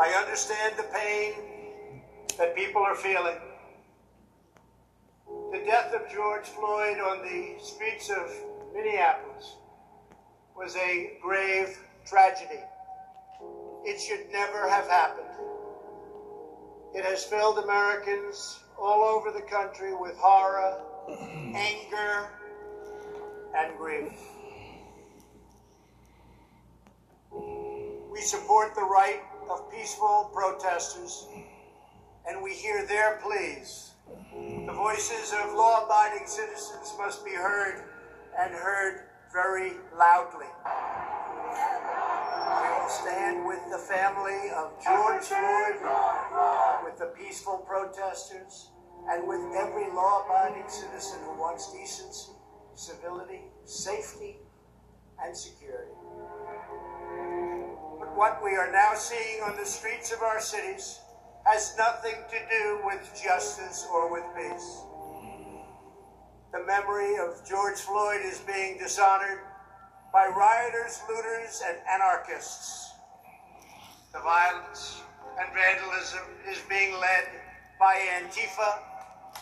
I understand the pain that people are feeling. The death of George Floyd on the streets of Minneapolis was a grave tragedy. It should never have happened. It has filled Americans all over the country with horror, anger, and grief. We support the right of peaceful protesters, and we hear their pleas. The voices of law abiding citizens must be heard and heard very loudly. We will stand with the family of George Floyd, with the peaceful protesters, and with every law abiding citizen who wants decency, civility, safety, and security. What we are now seeing on the streets of our cities has nothing to do with justice or with peace. The memory of George Floyd is being dishonored by rioters, looters, and anarchists. The violence and vandalism is being led by Antifa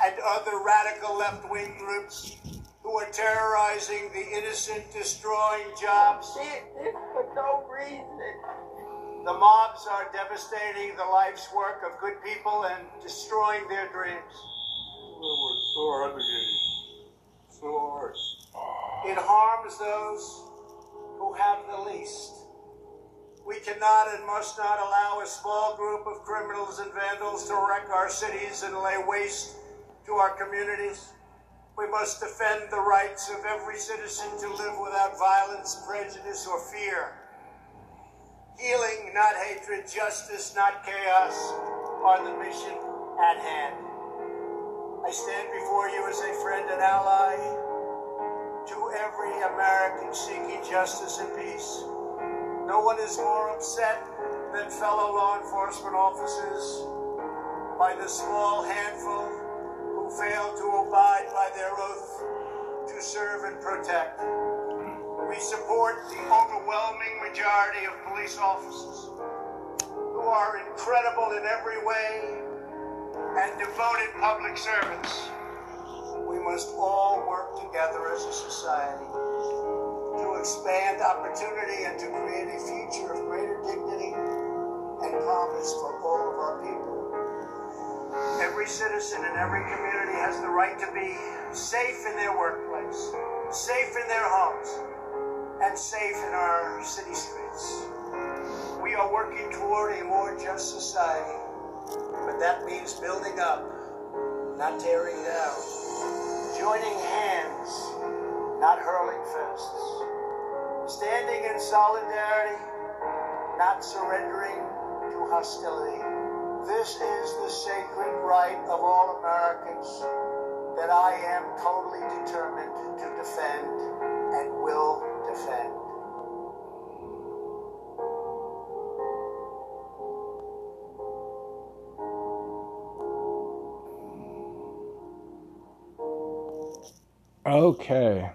and other radical left wing groups who are terrorizing the innocent, destroying jobs. for no reason. The mobs are devastating the life's work of good people and destroying their dreams. It harms those who have the least. We cannot and must not allow a small group of criminals and vandals to wreck our cities and lay waste to our communities. We must defend the rights of every citizen to live without violence, prejudice, or fear. Healing, not hatred, justice, not chaos, are the mission at hand. I stand before you as a friend and ally to every American seeking justice and peace. No one is more upset than fellow law enforcement officers by the small handful fail to abide by their oath to serve and protect. We support the overwhelming majority of police officers who are incredible in every way and devoted public servants. We must all work together as a society to expand opportunity and to create a future of greater dignity and promise for Every citizen in every community has the right to be safe in their workplace, safe in their homes, and safe in our city streets. We are working toward a more just society, but that means building up, not tearing down, joining hands, not hurling fists, standing in solidarity, not surrendering to hostility. This is the sacred right of all Americans that I am totally determined to defend and will defend. Okay.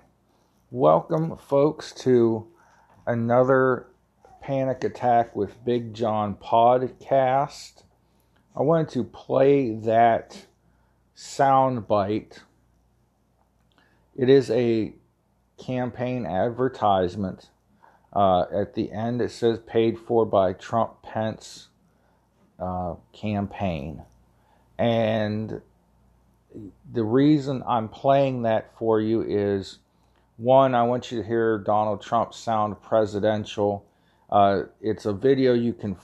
Welcome, folks, to another Panic Attack with Big John podcast. I wanted to play that sound bite. It is a campaign advertisement. Uh, at the end, it says paid for by Trump Pence uh, campaign. And the reason I'm playing that for you is one, I want you to hear Donald Trump sound presidential. Uh, it's a video you can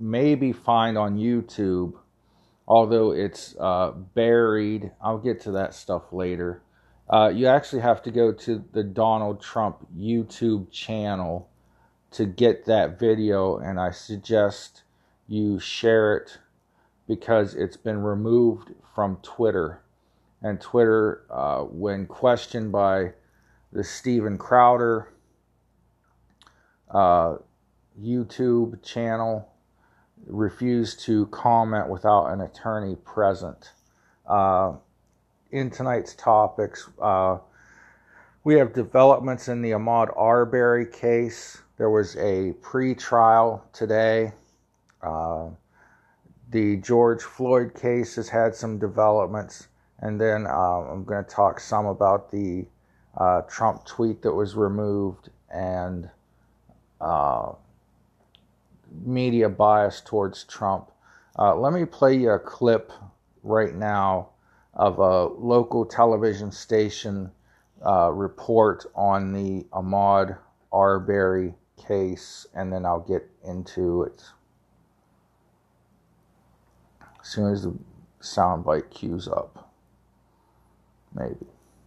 maybe find on YouTube, although it's uh, buried. I'll get to that stuff later. Uh, you actually have to go to the Donald Trump YouTube channel to get that video, and I suggest you share it because it's been removed from Twitter. And Twitter, uh, when questioned by the Steven Crowder uh, YouTube channel, refused to comment without an attorney present. Uh, in tonight's topics, uh, we have developments in the Ahmaud Arbery case. There was a pre trial today Uh, the George Floyd case has had some developments, and then uh, I'm going to talk some about the uh, Trump tweet that was removed and uh, media bias towards Trump. Uh, let me play you a clip right now of a local television station uh, report on the Ahmaud Arbery case, and then I'll get into it as soon as the soundbite cues up. Maybe.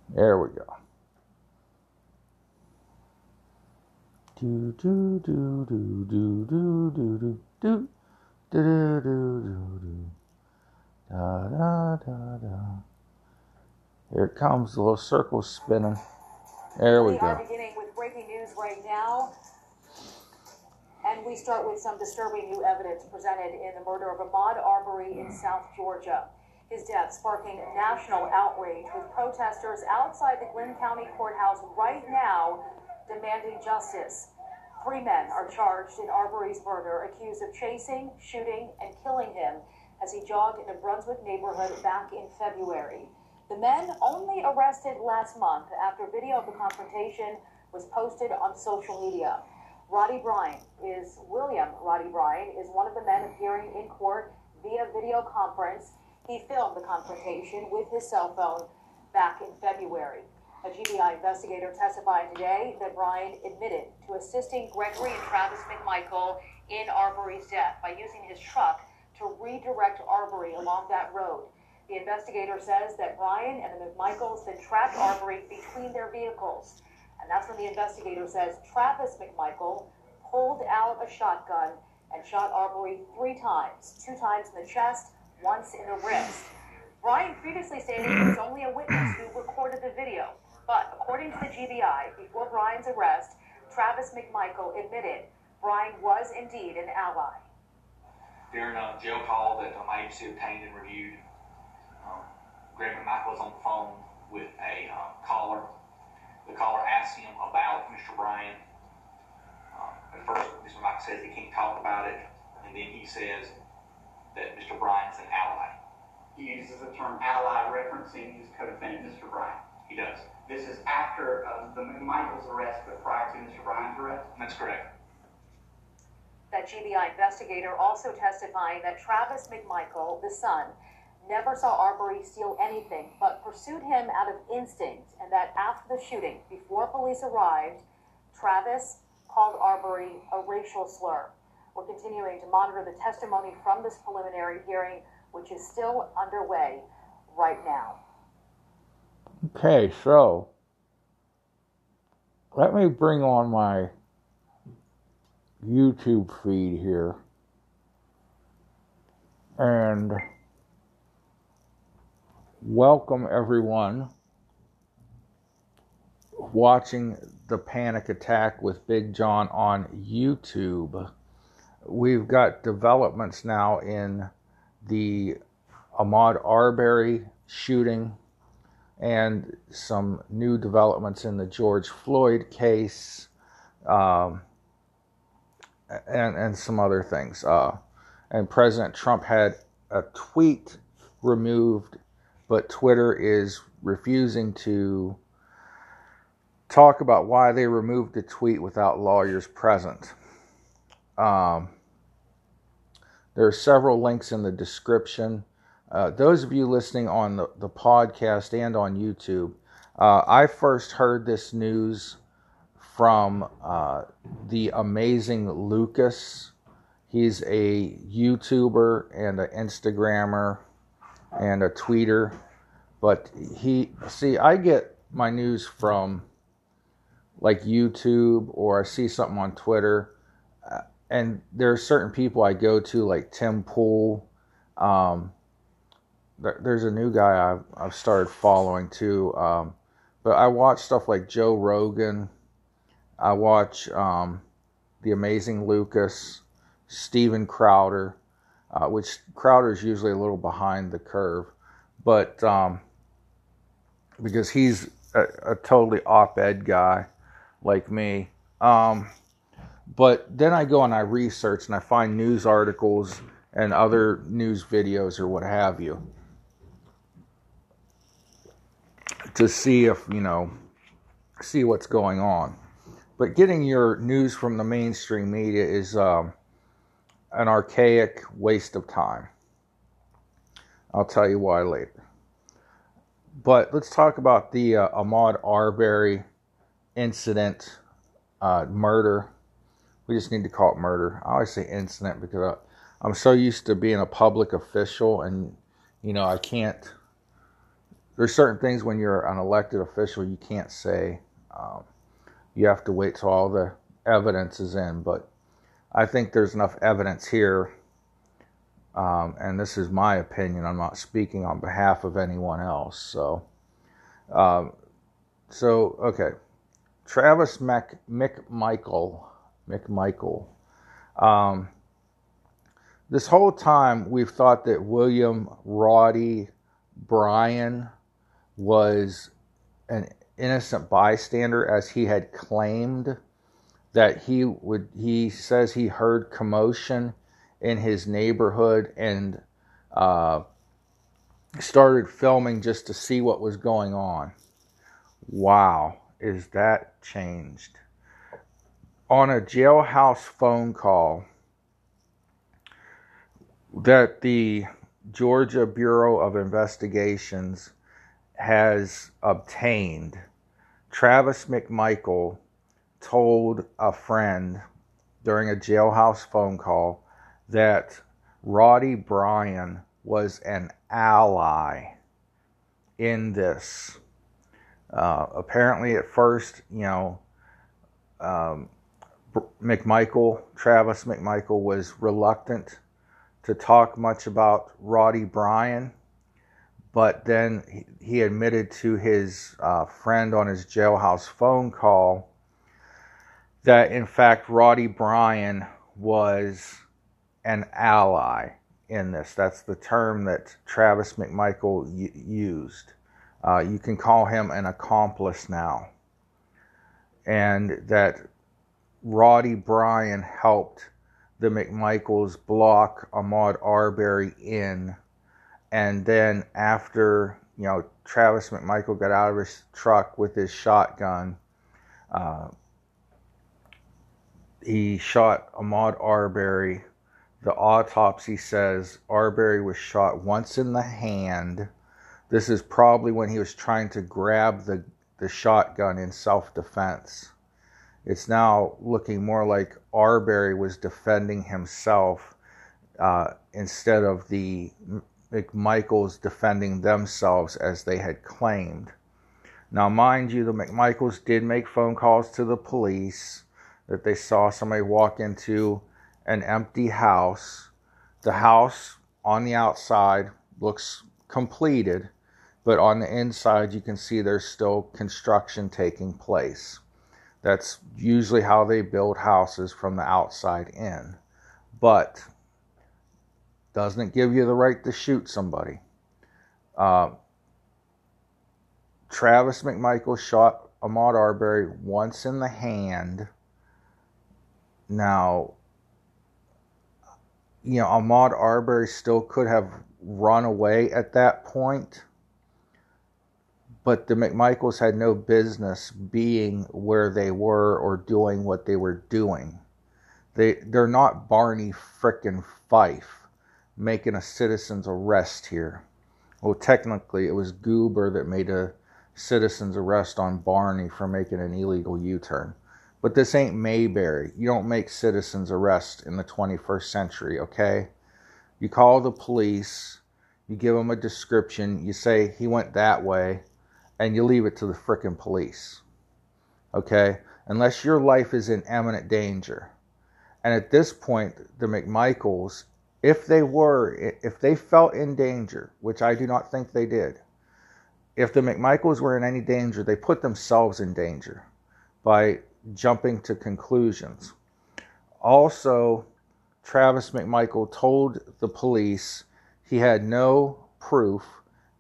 There we go. Do do do do do do do do do do do do do da da da da. Here it comes, the little circle spinning. There we We go. are beginning with breaking news right now. And we start with some disturbing new evidence presented in the murder of Ahmaud Arbery in South Georgia. His death sparking national outrage with protesters outside the Glynn County Courthouse right now demanding justice. Three men are charged in Arbery's murder, accused of chasing, shooting, and killing him as he jogged in a Brunswick neighborhood back in February. The men only arrested last month after video of the confrontation was posted on social media. Roddy Bryan is William Roddy Bryan is one of the men appearing in court via video conference. He filmed the confrontation with his cell phone back in February. A GBI investigator testified today that Bryan admitted to assisting Gregory and Travis McMichael in Arbery's death by using his truck to redirect Arbery along that road. The investigator says that Bryan and the McMichaels then trapped Arbery between their vehicles. And that's when the investigator says Travis McMichael pulled out a shotgun and shot Arbery three times two times in the chest, once in the wrist. Bryan previously stated he was only a witness who recorded the video. But according to the GBI, before Bryan's arrest, Travis McMichael admitted Brian was indeed an ally. during a jail call that my agency obtained and reviewed. Um, Greg McMichael was on the phone with a uh, caller. The caller asked him about Mr. Bryan. Um, at first, Mr. McMichael says he can't talk about it, and then he says that Mr. Bryan's an ally. He uses the term ally referencing his co-defendant, Mr. Bryan. He does. This is after uh, the McMichael's arrest, but prior to Mr. Bryan's arrest. That's correct. That GBI investigator also testifying that Travis McMichael, the son, never saw Arbery steal anything but pursued him out of instinct, and that after the shooting, before police arrived, Travis called Arbery a racial slur. We're continuing to monitor the testimony from this preliminary hearing, which is still underway right now. Okay, so let me bring on my YouTube feed here. And welcome everyone watching the Panic Attack with Big John on YouTube. We've got developments now in the Ahmaud Arbery shooting and some new developments in the George Floyd case, um, and and some other things. Uh, and President Trump had a tweet removed, but Twitter is refusing to talk about why they removed the tweet without lawyers present. Um, there are several links in the description. Uh, those of you listening on the, the podcast and on YouTube, uh, I first heard this news from uh, the amazing Lucas. He's a YouTuber and an Instagrammer and a tweeter. But he, see, I get my news from like YouTube or I see something on Twitter. Uh, and there are certain people I go to, like Tim Pool. Um, there, there's a new guy I've, I've started following too. Um, but I watch stuff like Joe Rogan. I watch um, The Amazing Lucas, Steven Crowder, uh, which Crowder is usually a little behind the curve, but um, because he's a, a totally op ed guy like me. Um, But then I go and I research and I find news articles and other news videos or what have you to see if, you know, see what's going on. But getting your news from the mainstream media is um, an archaic waste of time. I'll tell you why later. But let's talk about the uh, Ahmaud Arbery incident, uh, murder. We just need to call it murder. I always say incident because I, I'm so used to being a public official, and you know I can't. There's certain things when you're an elected official you can't say. Um, you have to wait till all the evidence is in, but I think there's enough evidence here um, and this is my opinion. I'm not speaking on behalf of anyone else. So, um, so okay, Travis Mac, McMichael, McMichael. Um, this whole time we've thought that William Roddy Bryan was an innocent bystander, as he had claimed that he would. He says he heard commotion in his neighborhood and uh, started filming just to see what was going on. Wow, is that changed? On a jailhouse phone call that the Georgia Bureau of Investigations has obtained, Travis McMichael told a friend during a jailhouse phone call that Roddy Bryan was an ally in this. Uh, apparently, at first, you know, um, McMichael, Travis McMichael, was reluctant to talk much about Roddy Bryan, but then he, admitted to his uh, friend on his jailhouse phone call that, in fact, Roddy Bryan was an ally in this. That's the term that Travis McMichael used. Uh, you can call him an accomplice now. And that Roddy Bryan helped the McMichaels block Ahmaud Arbery in. And then after, you know, Travis McMichael got out of his truck with his shotgun, uh, he shot Ahmaud Arbery the autopsy says Arbery was shot once in the hand. This is probably when he was trying to grab the, the shotgun in self defense. It's now looking more like Arbery was defending himself uh, instead of the McMichaels defending themselves as they had claimed. Now, mind you, the McMichaels did make phone calls to the police that they saw somebody walk into an empty house. The house on the outside looks completed, but on the inside, you can see there's still construction taking place. That's usually how they build houses from the outside in. But doesn't give you the right to shoot somebody. Uh, Travis McMichael shot Ahmaud Arbery once in the hand. Now, you know, Ahmaud Arbery still could have run away at that point, but the McMichaels had no business being where they were or doing what they were doing. They they're not Barney frickin' Fife making a citizen's arrest here. Well, technically, it was Goober that made a citizen's arrest on Barney for making an illegal U-turn. But this ain't Mayberry. You don't make citizens arrest in the 21st century, okay? You call the police, you give them a description, you say he went that way, and you leave it to the frickin' police, okay? Unless your life is in imminent danger. And at this point, the McMichaels, if they were, if they felt in danger, which I do not think they did, if the McMichaels were in any danger, they put themselves in danger by jumping to conclusions. Also, Travis McMichael told the police he had no proof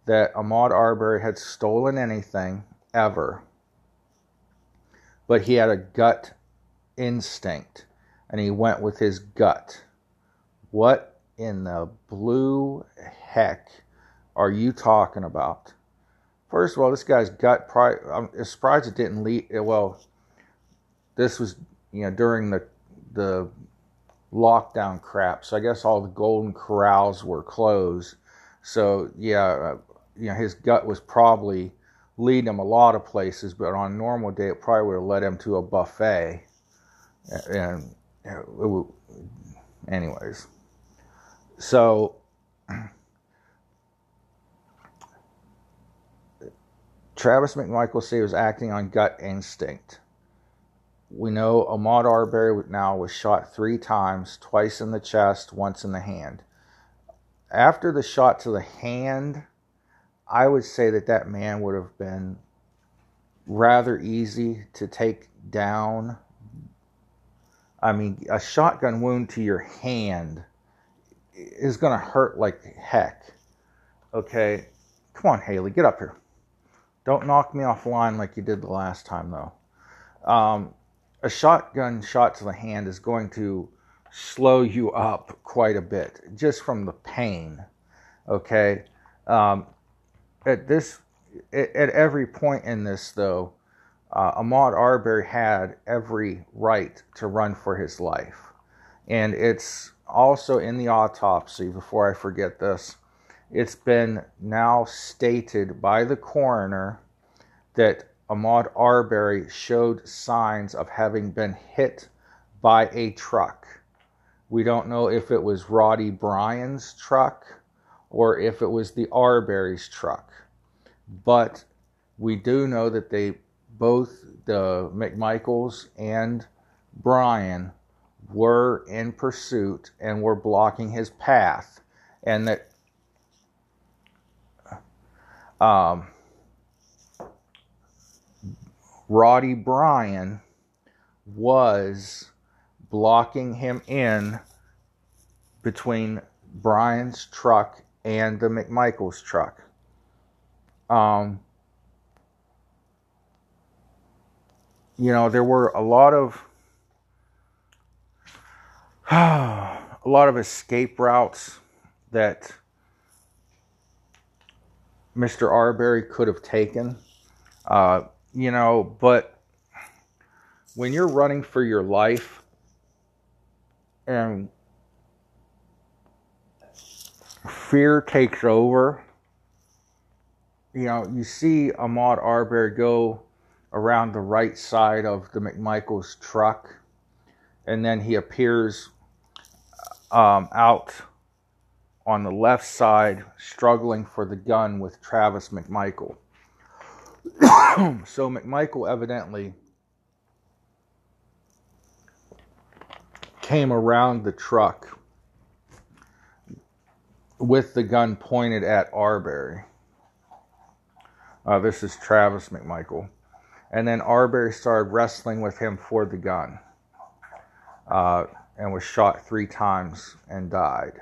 that Ahmaud Arbery had stolen anything ever, but he had a gut instinct and he went with his gut. What in the blue heck are you talking about? First of all, this guy's gut. Probably, I'm surprised it didn't lead. Well, this was you know during the the lockdown crap. So I guess all the Golden Corrals were closed. So yeah, uh, you know his gut was probably leading him a lot of places, but on a normal day it probably would have led him to a buffet. And, and anyways, so Travis McMichael said he was acting on gut instinct. We know Ahmaud Arbery now was shot three times, twice in the chest, once in the hand. After the shot to the hand, I would say that that man would have been rather easy to take down. I mean, a shotgun wound to your hand is going to hurt like heck. Okay? Come on, Haley, get up here. Don't knock me offline like you did the last time, though. Um, a shotgun shot to the hand is going to slow you up quite a bit just from the pain. Okay, um, at this, at, every point in this, though, uh, Ahmaud Arbery had every right to run for his life, and it's also in the autopsy. Before I forget this, it's been now stated by the coroner that Ahmaud Arbery showed signs of having been hit by a truck. We don't know if it was Roddy Bryan's truck or if it was the Arbery's truck. But we do know that they both the McMichaels and Bryan were in pursuit and were blocking his path and that um, Roddy Bryan was blocking him in between Bryan's truck and the McMichaels truck. Um, you know, there were a lot of a lot of escape routes that Mr. Arbery could have taken. Uh, you know, but when you're running for your life and fear takes over, you know, you see Ahmaud Arbery go around the right side of the McMichaels truck, and then he appears um, out on the left side, struggling for the gun with Travis McMichael. so McMichael evidently came around the truck with the gun pointed at Arbery. Uh, this is Travis McMichael. And then Arbery started wrestling with him for the gun uh, and was shot three times and died.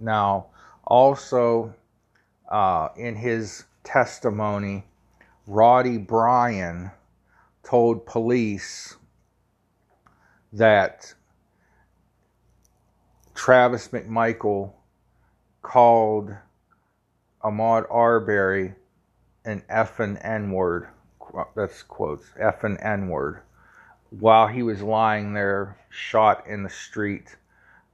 Now, also uh, in his testimony, Roddy Bryan told police that Travis McMichael called Ahmaud Arbery an F and N word. That's quotes, F and N word, while he was lying there shot in the street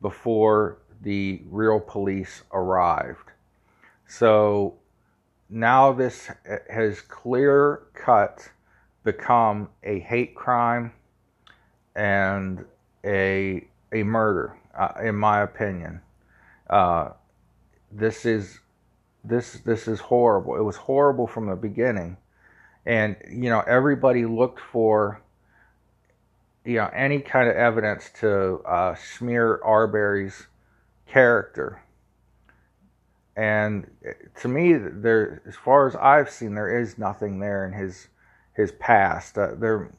before the real police arrived. So now this has clear cut become a hate crime and a a murder, uh, in my opinion. Uh, this is this this is horrible. It was horrible from the beginning, and you know everybody looked for you know any kind of evidence to uh, smear Arbery's character and to me, there, as far as I've seen, there is nothing there in his his past. Uh, there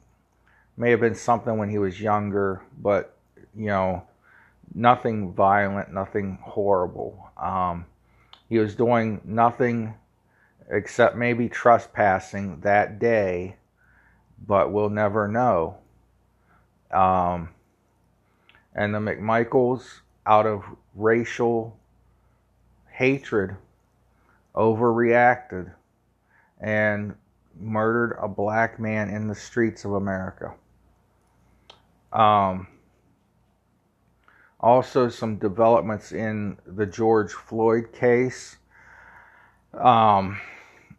may have been something when he was younger, but you know, nothing violent, nothing horrible. Um, he was doing nothing except maybe trespassing that day, but we'll never know. Um, And the McMichaels, out of racial hatred, overreacted and murdered a black man in the streets of America. Um, also, some developments in the George Floyd case. Um,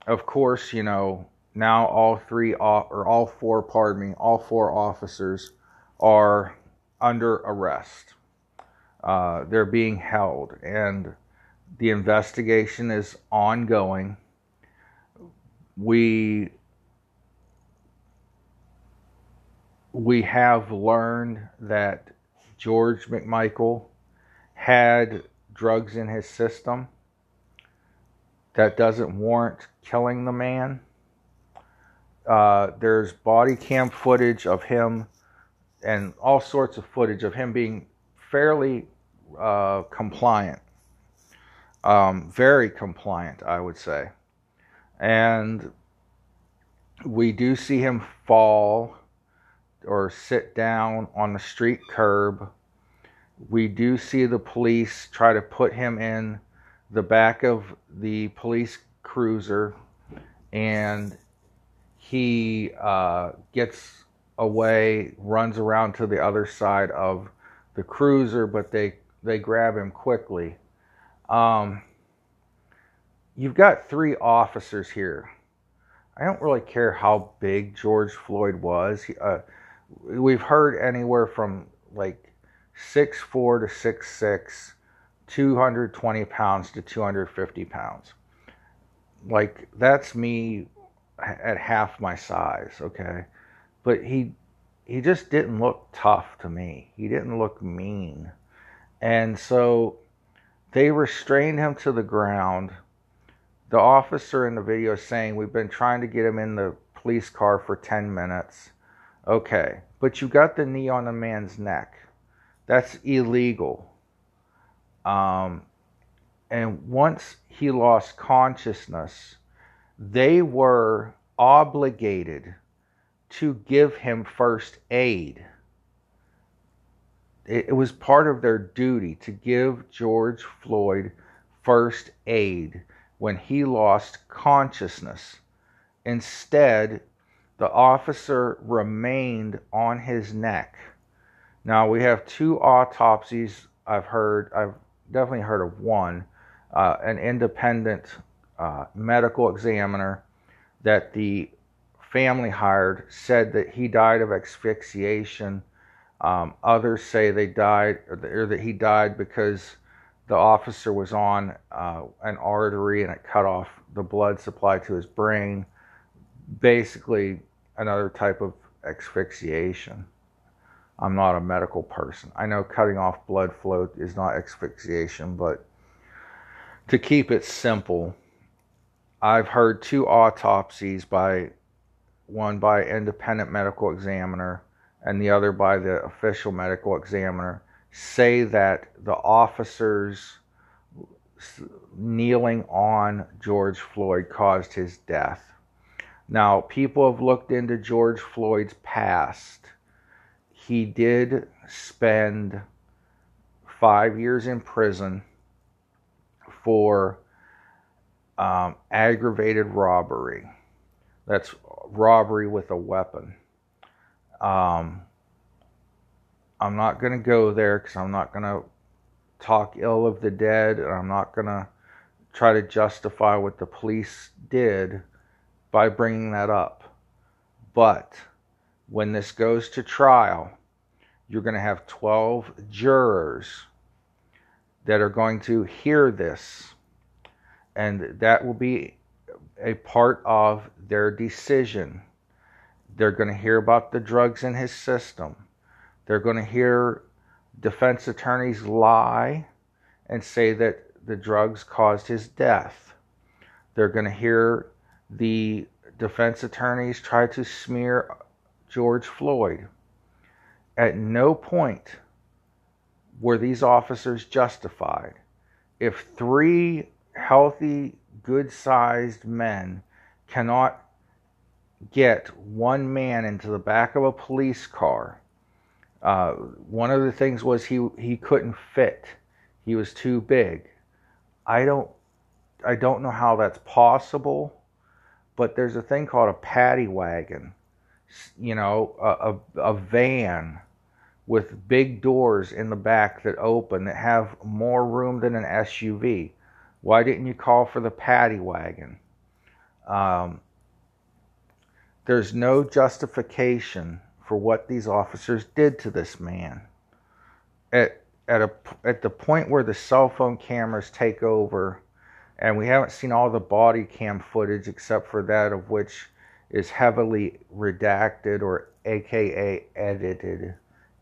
of course, you know, now all three, or all four, pardon me, all four officers are under arrest. Uh, they're being held, and the investigation is ongoing. We we have learned that George McMichael had drugs in his system. That doesn't warrant killing the man. Uh, there's body cam footage of him and all sorts of footage of him being fairly uh, compliant. Um, very compliant, I would say. And we do see him fall or sit down on the street curb. We do see the police try to put him in the back of the police cruiser, and he uh, gets away, runs around to the other side of the cruiser, but they they grab him quickly. Um, you've got three officers here. I don't really care how big George Floyd was. Uh, we've heard anywhere from like six four to six six, 220 pounds to 250 pounds. Like that's me at half my size, okay? But he he just didn't look tough to me. He didn't look mean. And so they restrained him to the ground. The officer in the video is saying, We've been trying to get him in the police car for 10 minutes. Okay, but you got the knee on the man's neck. That's illegal. Um, and once he lost consciousness, they were obligated to give him first aid. It, was part of their duty to give George Floyd first aid when he lost consciousness. Instead, the officer remained on his neck. Now, we have two autopsies I've heard, I've definitely heard of one, uh, an independent uh, medical examiner that the family hired said that he died of asphyxiation. Um, others say they died, or that he died because the officer was on uh, an artery and it cut off the blood supply to his brain. Basically, another type of asphyxiation. I'm not a medical person. I know cutting off blood flow is not asphyxiation, but to keep it simple, I've heard two autopsies by one by independent medical examiner and the other by the official medical examiner say that the officers kneeling on George Floyd caused his death. Now, people have looked into George Floyd's past. He did spend five years in prison for um, aggravated robbery. That's robbery with a weapon. Um, I'm not going to go there because I'm not going to talk ill of the dead, and I'm not going to try to justify what the police did by bringing that up. But when this goes to trial, you're going to have 12 jurors that are going to hear this, and that will be a part of their decision. They're going to hear about the drugs in his system. They're going to hear defense attorneys lie and say that the drugs caused his death. They're going to hear the defense attorneys try to smear George Floyd. At no point were these officers justified. If three healthy, good sized men cannot get one man into the back of a police car Uh, one of the things was he he couldn't fit. He was too big. I don't I don't know how that's possible, but there's a thing called a paddy wagon. You know, a, a, a van with big doors in the back that open that have more room than an SUV. Why didn't you call for the paddy wagon? Um, there's no justification for what these officers did to this man. At at a at the point where the cell phone cameras take over, and we haven't seen all the body cam footage except for that of which is heavily redacted or AKA edited,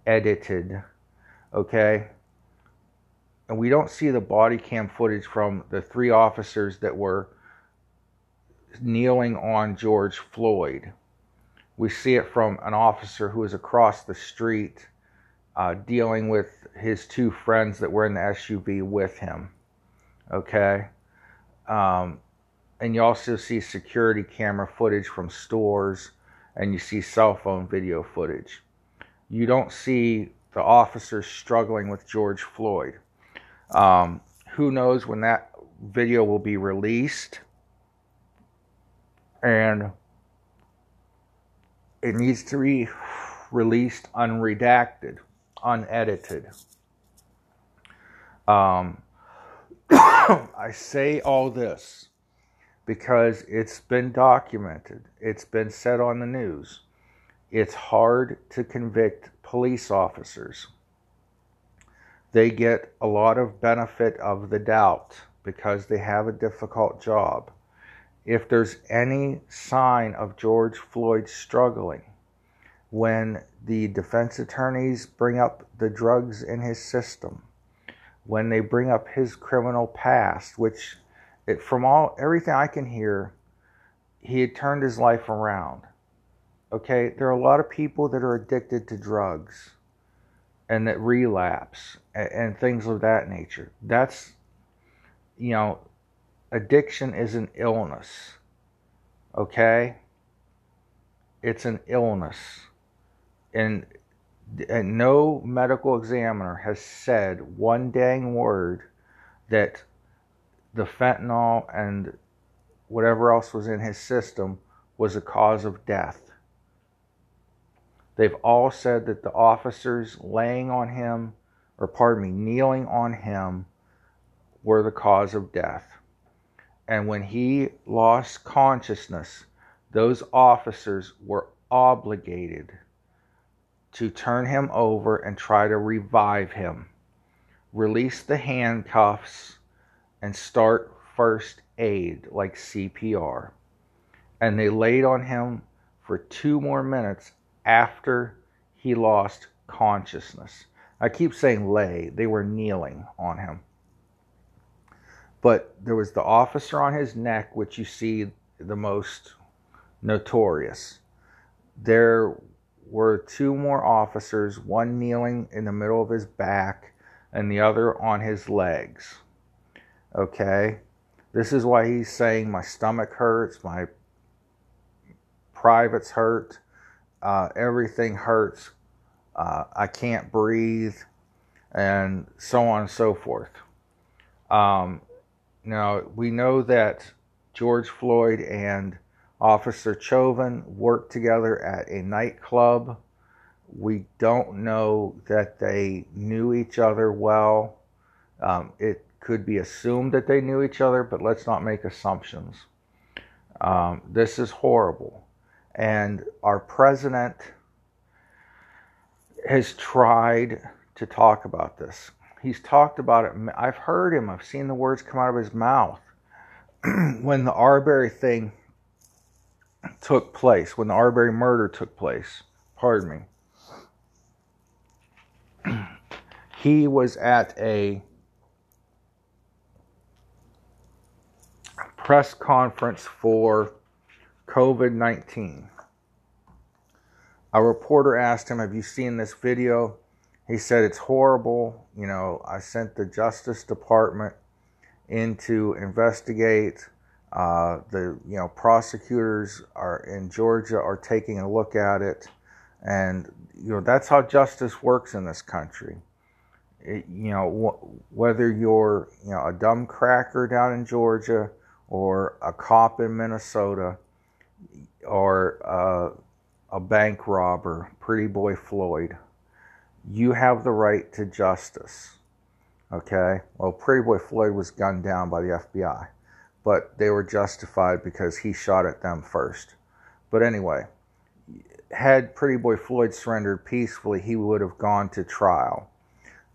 edited. Okay. And we don't see the body cam footage from the three officers that were kneeling on George Floyd. We see it from an officer who is across the street uh, dealing with his two friends that were in the SUV with him. Okay. Um, and you also see security camera footage from stores and you see cell phone video footage. You don't see the officers struggling with George Floyd. Um, who knows when that video will be released? And it needs to be released unredacted, unedited. Um, I say all this because it's been documented, it's been said on the news. It's hard to convict police officers. They get a lot of benefit of the doubt because they have a difficult job. If there's any sign of George Floyd struggling, when the defense attorneys bring up the drugs in his system, when they bring up his criminal past, which it, from all everything I can hear, he had turned his life around. Okay, there are a lot of people that are addicted to drugs and that relapse and, things of that nature. That's you know, addiction is an illness. Okay? It's an illness. And, and no medical examiner has said one dang word that the fentanyl and whatever else was in his system was a cause of death. They've all said that the officers laying on him, or pardon me, kneeling on him, were the cause of death. And when he lost consciousness, those officers were obligated to turn him over and try to revive him, release the handcuffs, and start first aid like CPR. And they laid on him for two more minutes after he lost consciousness. I keep saying lay, they were kneeling on him. But there was the officer on his neck, which you see the most notorious. There were two more officers, one kneeling in the middle of his back and the other on his legs. Okay? This is why he's saying my stomach hurts, my privates hurt, uh, everything hurts, uh, I can't breathe, and so on and so forth. Um, now, we know that George Floyd and Officer Chauvin worked together at a nightclub. We don't know that they knew each other well. Um, it could be assumed that they knew each other, but let's not make assumptions. Um, this is horrible. And our president has tried to talk about this he's talked about it. I've heard him. I've seen the words come out of his mouth when the Arbery thing took place, when the Arbery murder took place. Pardon me. he was at a press conference for COVID 19. A reporter asked him, Have you seen this video? He said it's horrible. You know, I sent the Justice Department in to investigate. Uh, the you know prosecutors are in Georgia are taking a look at it. And you know that's how justice works in this country. It, you know wh- whether you're you know a dumb cracker down in Georgia or a cop in Minnesota or uh, a bank robber, Pretty Boy Floyd, you have the right to justice. Okay? Well, Pretty Boy Floyd was gunned down by the FBI, but they were justified because he shot at them first. But anyway, had Pretty Boy Floyd surrendered peacefully, he would have gone to trial.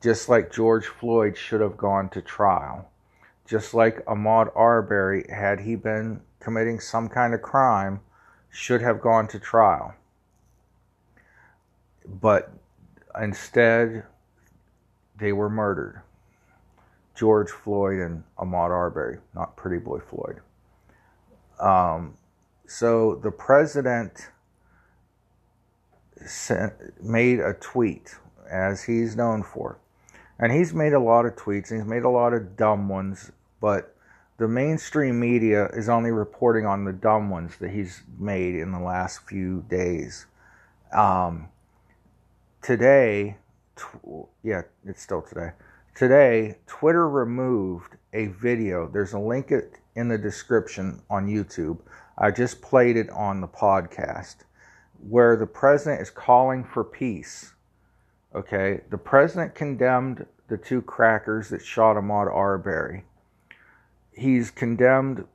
Just like George Floyd should have gone to trial. Just like Ahmaud Arbery, had he been committing some kind of crime, should have gone to trial. But instead, they were murdered. George Floyd and Ahmaud Arbery, not Pretty Boy Floyd. Um, so the president sent, made a tweet, as he's known for. And he's made a lot of tweets, and he's made a lot of dumb ones, but the mainstream media is only reporting on the dumb ones that he's made in the last few days. Um, today, tw- yeah, it's still today. Today, Twitter removed a video. There's a link in the description on YouTube. I just played it on the podcast where the president is calling for peace. Okay, the president condemned the two crackers that shot Ahmaud Arbery. He's condemned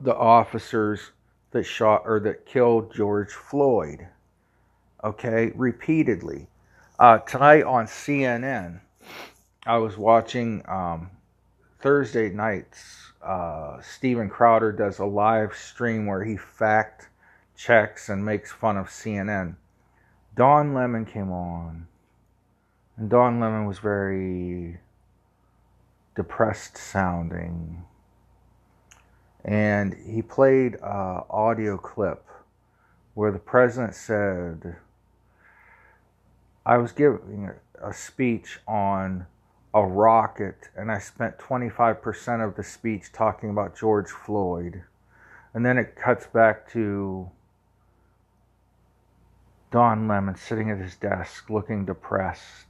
the officers that shot or that killed George Floyd. Okay, repeatedly. Uh, tonight on CNN, I was watching um, Thursday nights. Uh, Steven Crowder does a live stream where he fact checks and makes fun of CNN. Don Lemon came on, and Don Lemon was very depressed sounding. And he played an audio clip where the president said, I was giving a speech on a rocket, and I spent 25% of the speech talking about George Floyd. And then it cuts back to Don Lemon sitting at his desk looking depressed.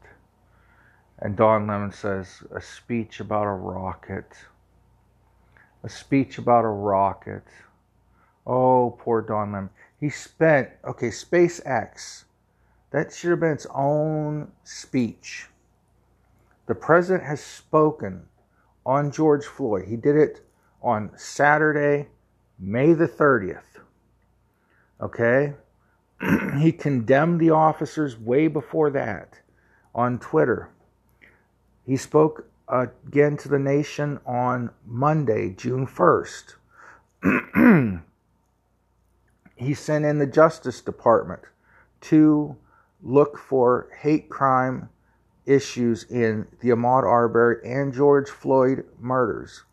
And Don Lemon says, A speech about a rocket. A speech about a rocket. Oh, poor Don Lemon. He spent, okay, SpaceX that should have been its own speech. The president has spoken on George Floyd. He did it on Saturday, May the 30th. Okay? he condemned the officers way before that on Twitter. He spoke again to the nation on Monday, June 1st. he sent in the Justice Department to look for hate crime issues in the Ahmaud Arbery and George Floyd murders.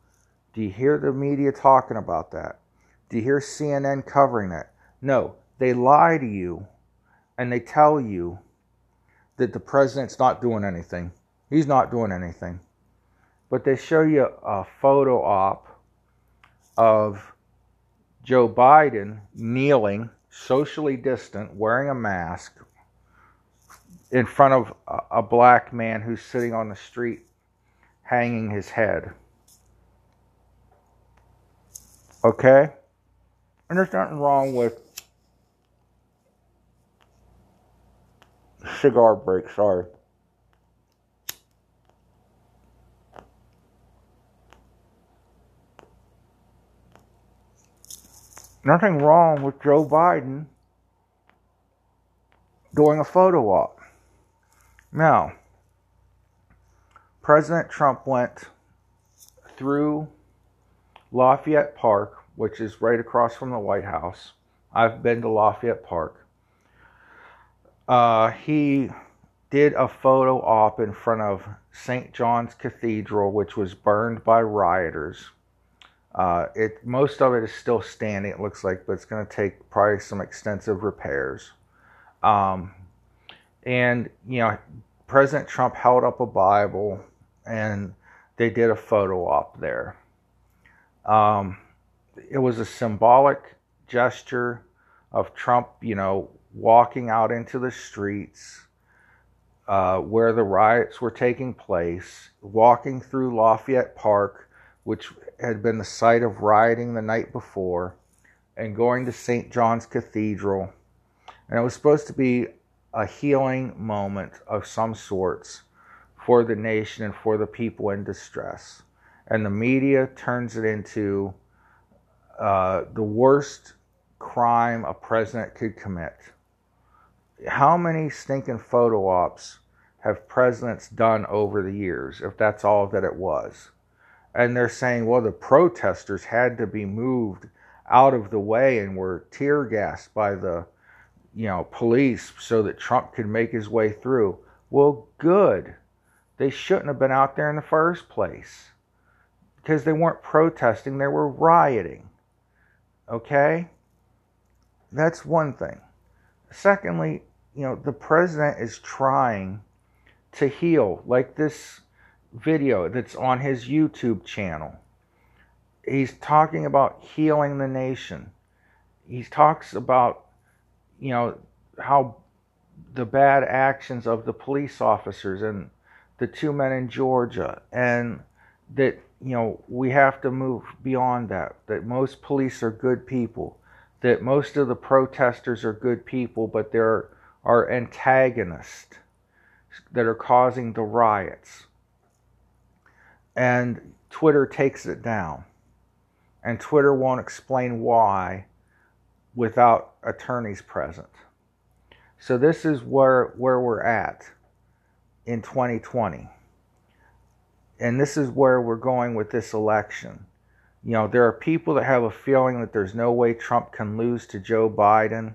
Do you hear the media talking about that? Do you hear CNN covering that? No, they lie to you and they tell you that the president's not doing anything. He's not doing anything. But they show you a photo op of Joe Biden kneeling, socially distant, wearing a mask, in front of a, black man who's sitting on the street hanging his head. Okay? And there's nothing wrong with cigar break, sorry. Nothing wrong with Joe Biden doing a photo op. Now, President Trump went through Lafayette Park, which is right across from the White House. I've been to Lafayette Park. Uh, he did a photo op in front of St. John's Cathedral, which was burned by rioters. Uh, it most of it is still standing. It looks like, but it's going to take probably some extensive repairs. Um, and you know, President Trump held up a Bible and they did a photo op there. Um, it was a symbolic gesture of Trump, you know, walking out into the streets uh, where the riots were taking place, walking through Lafayette Park, which had been the site of rioting the night before, and going to St. John's Cathedral. And it was supposed to be a healing moment of some sorts for the nation and for the people in distress. And the media turns it into uh, the worst crime a president could commit. How many stinking photo ops have presidents done over the years, if that's all that it was? And they're saying, well, the protesters had to be moved out of the way and were tear gassed by the you know police so that Trump could make his way through. Well, good. They shouldn't have been out there in the first place because they weren't protesting, they were rioting. Okay? That's one thing. Secondly, you know, the president is trying to heal, like this video that's on his YouTube channel. He's talking about healing the nation. He talks about, you know, how the bad actions of the police officers and the two men in Georgia, and that, you know, we have to move beyond that, that most police are good people that most of the protesters are good people, but there are antagonists that are causing the riots. And Twitter takes it down. And Twitter won't explain why without attorneys present. So this is where where we're at in 2020. And this is where we're going with this election. You know, there are people that have a feeling that there's no way Trump can lose to Joe Biden.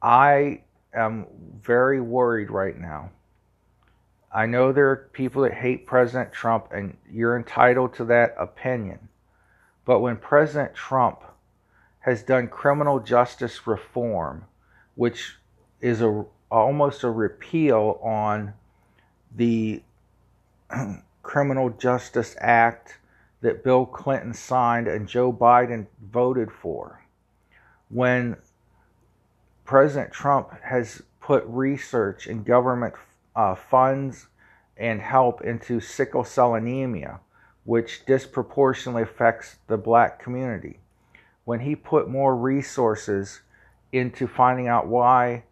I am very worried right now. I know there are people that hate President Trump, and you're entitled to that opinion. But when President Trump has done criminal justice reform, which is a almost a repeal on the Criminal Justice Act that Bill Clinton signed and Joe Biden voted for. When President Trump has put research and government uh, funds and help into sickle cell anemia, which disproportionately affects the black community. When he put more resources into finding out why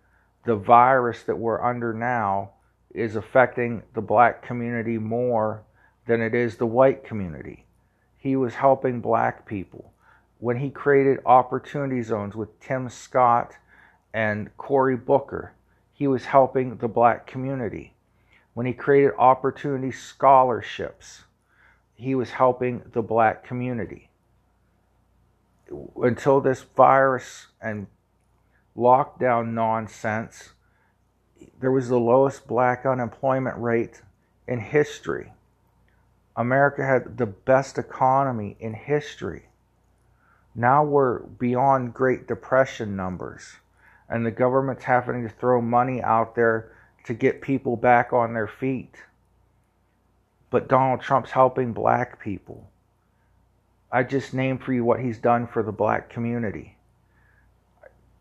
the virus that we're under now is affecting the black community more than it is the white community he was helping black people. When he created opportunity zones with Tim Scott and Cory Booker, he was helping the black community. When he created opportunity scholarships, he was helping the black community. Until this virus and lockdown nonsense, there was the lowest black unemployment rate in history. America had the best economy in history. Now we're beyond Great Depression numbers, and the government's having to throw money out there to get people back on their feet. But Donald Trump's helping black people. I just named for you what he's done for the black community.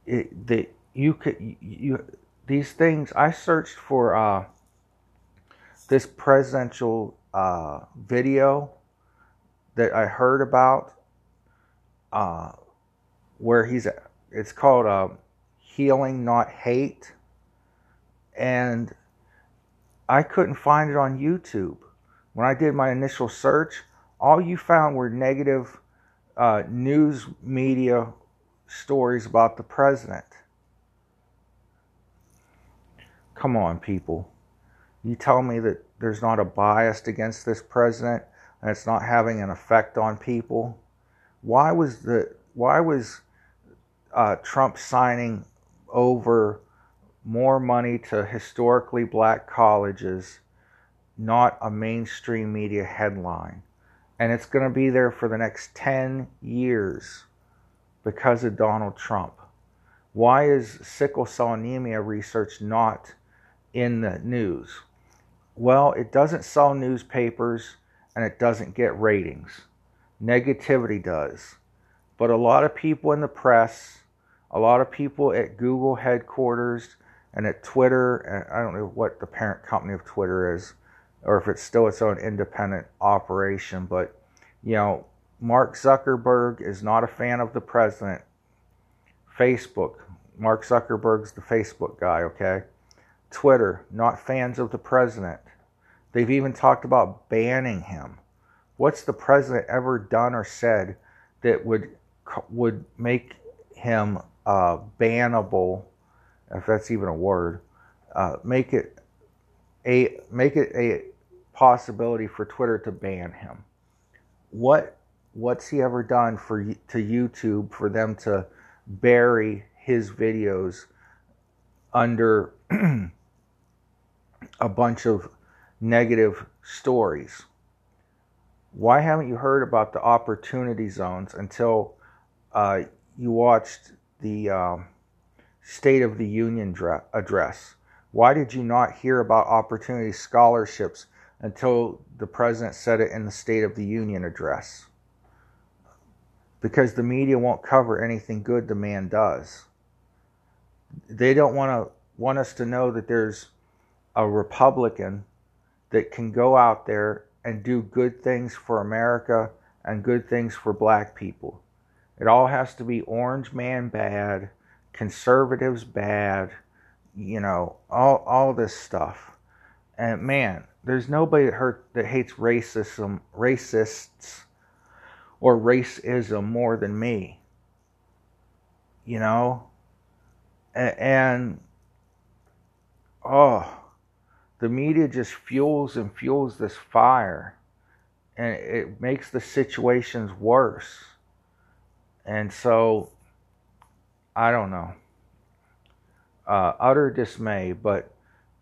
It, the, you could you these things. I searched for uh, this presidential uh, video that I heard about uh, where he's it's called uh, healing not hate and I couldn't find it on YouTube when I did my initial search all you found were negative uh, news media stories about the president come on people you tell me that there's not a bias against this president and it's not having an effect on people. Why was the why was uh, Trump signing over more money to historically black colleges not a mainstream media headline? And it's going to be there for the next 10 years because of Donald Trump. Why is sickle cell anemia research not in the news? Well, it doesn't sell newspapers and it doesn't get ratings. Negativity does. But a lot of people in the press, a lot of people at Google headquarters and at Twitter, and I don't know what the parent company of Twitter is, or if it's still its own independent operation, but you know, Mark Zuckerberg is not a fan of the president. Facebook, Mark Zuckerberg's the Facebook guy, okay? Twitter, not fans of the president. They've even talked about banning him. What's the president ever done or said that would would make him uh, bannable, if that's even a word? Uh, make it a make it a possibility for Twitter to ban him. What what's he ever done for to YouTube for them to bury his videos under a bunch of negative stories? Why haven't you heard about the opportunity zones until uh, you watched the um, State of the Union address? Why did you not hear about opportunity scholarships until the president said it in the State of the Union address? Because the media won't cover anything good the man does. They don't want to want us to know that there's a Republican that can go out there and do good things for America and good things for black people. It all has to be orange man bad, conservatives bad, you know, all all this stuff. And man, there's nobody that hurt that hates racism, racists or racism more than me. You know? And, and oh, the media just fuels and fuels this fire and it makes the situations worse. And so, I don't know. Uh, utter dismay, but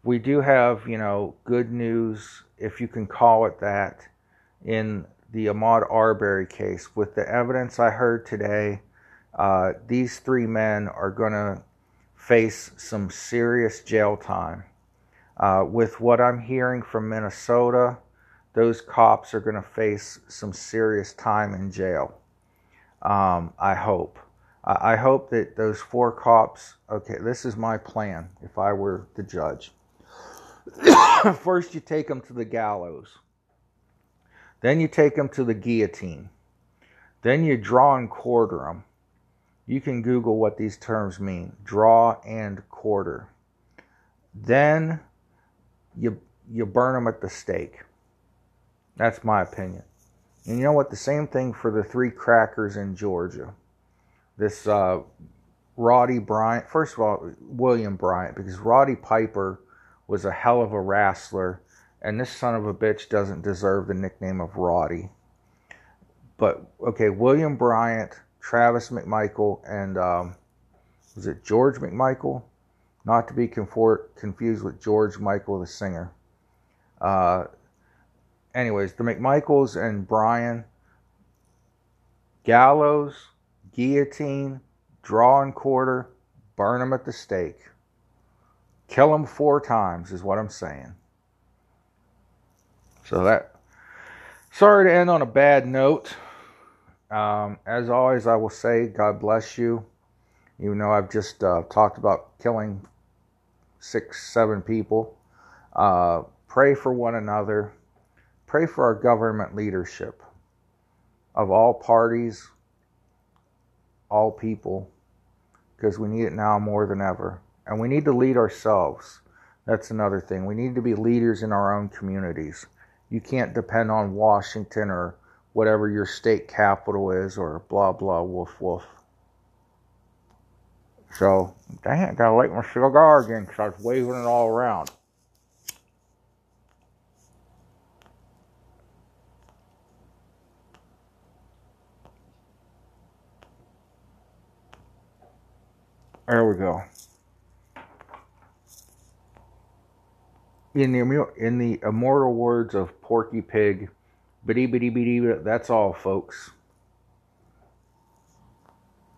we do have, you know, good news, if you can call it that, in the Ahmaud Arbery case. With the evidence I heard today, uh, these three men are going to face some serious jail time. Uh, with what I'm hearing from Minnesota, those cops are going to face some serious time in jail. Um, I hope. I hope that those four cops, okay, this is my plan if I were the judge. First, you take them to the gallows. Then you take them to the guillotine. Then you draw and quarter them. You can Google what these terms mean draw and quarter. Then you you burn them at the stake. That's my opinion. And you know what? The same thing for the three crackers in Georgia. This uh, Roddy Bryant, first of all, William Bryant, because Roddy Piper was a hell of a wrestler, and this son of a bitch doesn't deserve the nickname of Roddy. But okay, William Bryant, Travis McMichael, and um, was it George McMichael? not to be confused with George Michael, the singer. Uh, anyways, the McMichaels and Bryan, gallows, guillotine, draw and quarter, burn them at the stake. Kill them four times is what I'm saying. So that, sorry to end on a bad note. Um, as always, I will say, God bless you. Even though I've just uh, talked about killing six, seven people. Uh, pray for one another. Pray for our government leadership of all parties, all people, because we need it now more than ever. And we need to lead ourselves. That's another thing. We need to be leaders in our own communities. You can't depend on Washington or whatever your state capital is or blah, blah, woof, woof. So, dang gotta light my cigar again because I was waving it all around. There we go. In the in the immortal words of Porky Pig, bitty bitty bitty. That's all, folks.